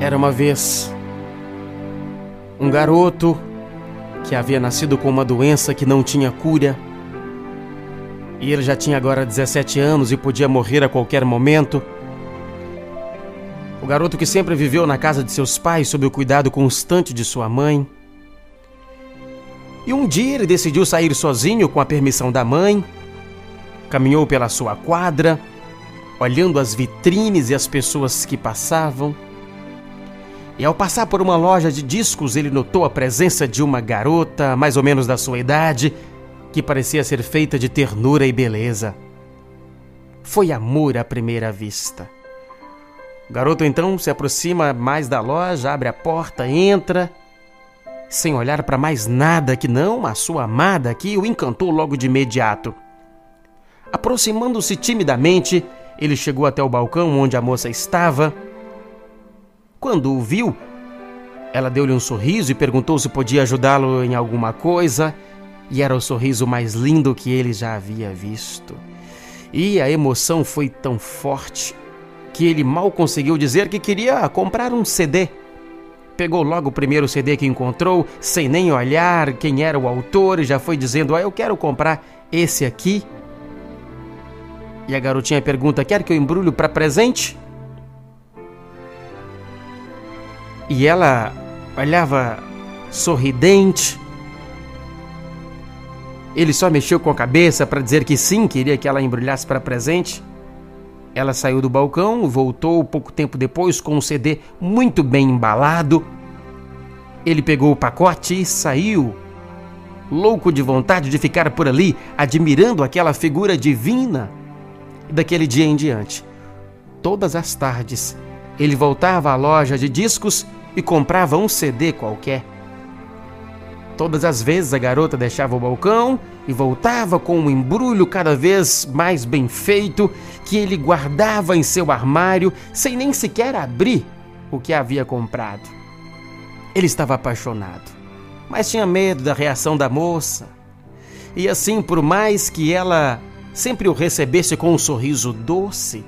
Era uma vez um garoto que havia nascido com uma doença que não tinha cura. E ele já tinha agora 17 anos e podia morrer a qualquer momento. O garoto que sempre viveu na casa de seus pais sob o cuidado constante de sua mãe. E um dia ele decidiu sair sozinho com a permissão da mãe. Caminhou pela sua quadra, olhando as vitrines e as pessoas que passavam. E ao passar por uma loja de discos, ele notou a presença de uma garota, mais ou menos da sua idade, que parecia ser feita de ternura e beleza. Foi amor à primeira vista. O garoto então se aproxima mais da loja, abre a porta, entra, sem olhar para mais nada que não a sua amada que o encantou logo de imediato. Aproximando-se timidamente, ele chegou até o balcão onde a moça estava quando o viu, ela deu-lhe um sorriso e perguntou se podia ajudá-lo em alguma coisa, e era o sorriso mais lindo que ele já havia visto. E a emoção foi tão forte que ele mal conseguiu dizer que queria comprar um CD. Pegou logo o primeiro CD que encontrou, sem nem olhar quem era o autor, e já foi dizendo: Ah, eu quero comprar esse aqui. E a garotinha pergunta: Quer que eu embrulhe para presente? E ela olhava sorridente. Ele só mexeu com a cabeça para dizer que sim, queria que ela embrulhasse para presente. Ela saiu do balcão, voltou pouco tempo depois com um CD muito bem embalado. Ele pegou o pacote e saiu, louco de vontade de ficar por ali, admirando aquela figura divina. daquele dia em diante, todas as tardes, ele voltava à loja de discos e comprava um CD qualquer. Todas as vezes a garota deixava o balcão e voltava com um embrulho cada vez mais bem feito que ele guardava em seu armário sem nem sequer abrir o que havia comprado. Ele estava apaixonado, mas tinha medo da reação da moça. E assim, por mais que ela sempre o recebesse com um sorriso doce,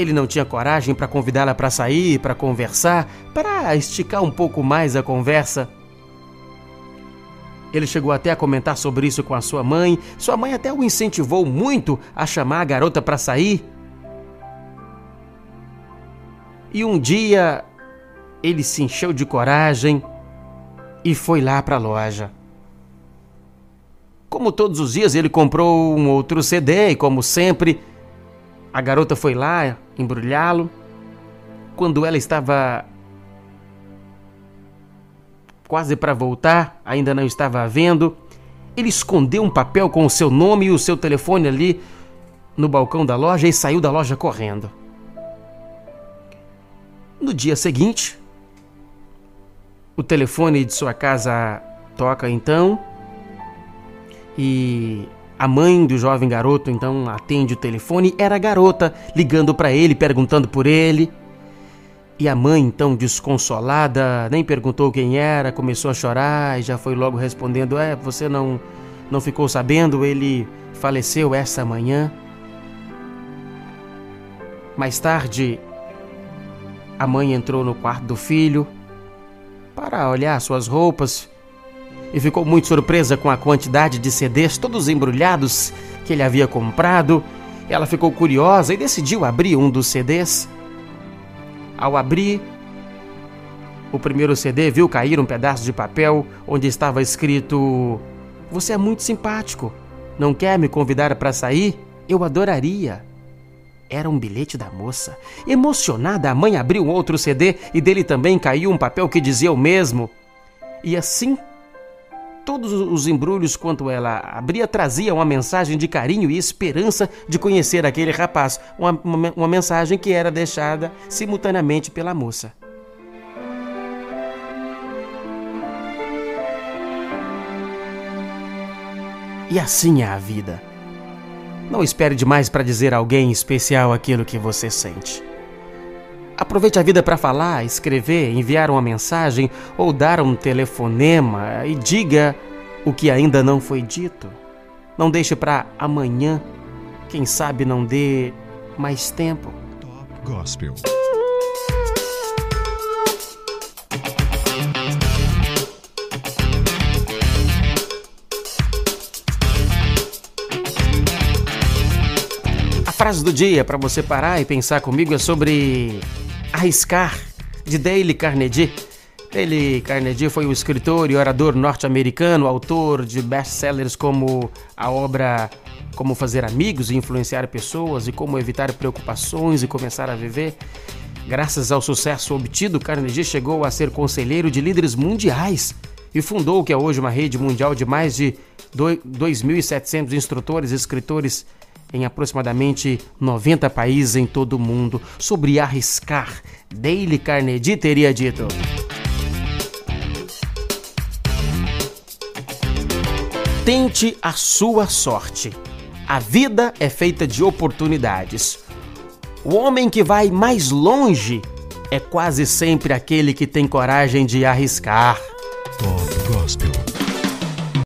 ele não tinha coragem para convidá-la para sair, para conversar, para esticar um pouco mais a conversa. Ele chegou até a comentar sobre isso com a sua mãe. Sua mãe até o incentivou muito a chamar a garota para sair. E um dia ele se encheu de coragem e foi lá para a loja. Como todos os dias, ele comprou um outro CD e, como sempre, a garota foi lá embrulhá-lo. Quando ela estava quase para voltar, ainda não estava vendo, ele escondeu um papel com o seu nome e o seu telefone ali no balcão da loja e saiu da loja correndo. No dia seguinte, o telefone de sua casa toca então e a mãe do jovem garoto então atende o telefone, era a garota ligando para ele, perguntando por ele. E a mãe, então desconsolada, nem perguntou quem era, começou a chorar e já foi logo respondendo: É, você não, não ficou sabendo? Ele faleceu essa manhã. Mais tarde, a mãe entrou no quarto do filho para olhar suas roupas e ficou muito surpresa com a quantidade de CDs todos embrulhados que ele havia comprado. Ela ficou curiosa e decidiu abrir um dos CDs. Ao abrir o primeiro CD, viu cair um pedaço de papel onde estava escrito: Você é muito simpático. Não quer me convidar para sair? Eu adoraria. Era um bilhete da moça. Emocionada, a mãe abriu outro CD e dele também caiu um papel que dizia o mesmo. E assim Todos os embrulhos quanto ela abria trazia uma mensagem de carinho e esperança de conhecer aquele rapaz, uma, uma, uma mensagem que era deixada simultaneamente pela moça. E assim é a vida. Não espere demais para dizer a alguém especial aquilo que você sente. Aproveite a vida para falar, escrever, enviar uma mensagem ou dar um telefonema e diga o que ainda não foi dito. Não deixe para amanhã. Quem sabe não dê mais tempo. Top Gospel. A frase do dia para você parar e pensar comigo é sobre arriscar, de Dale Carnegie. Dale Carnegie foi um escritor e orador norte-americano, autor de best-sellers como a obra Como Fazer Amigos e Influenciar Pessoas e Como Evitar Preocupações e Começar a Viver. Graças ao sucesso obtido, Carnegie chegou a ser conselheiro de líderes mundiais e fundou o que é hoje uma rede mundial de mais de 2.700 instrutores e escritores em aproximadamente 90 países em todo o mundo. Sobre arriscar, Dale Carnegie teria dito. Tente a sua sorte. A vida é feita de oportunidades. O homem que vai mais longe é quase sempre aquele que tem coragem de arriscar. Gospel.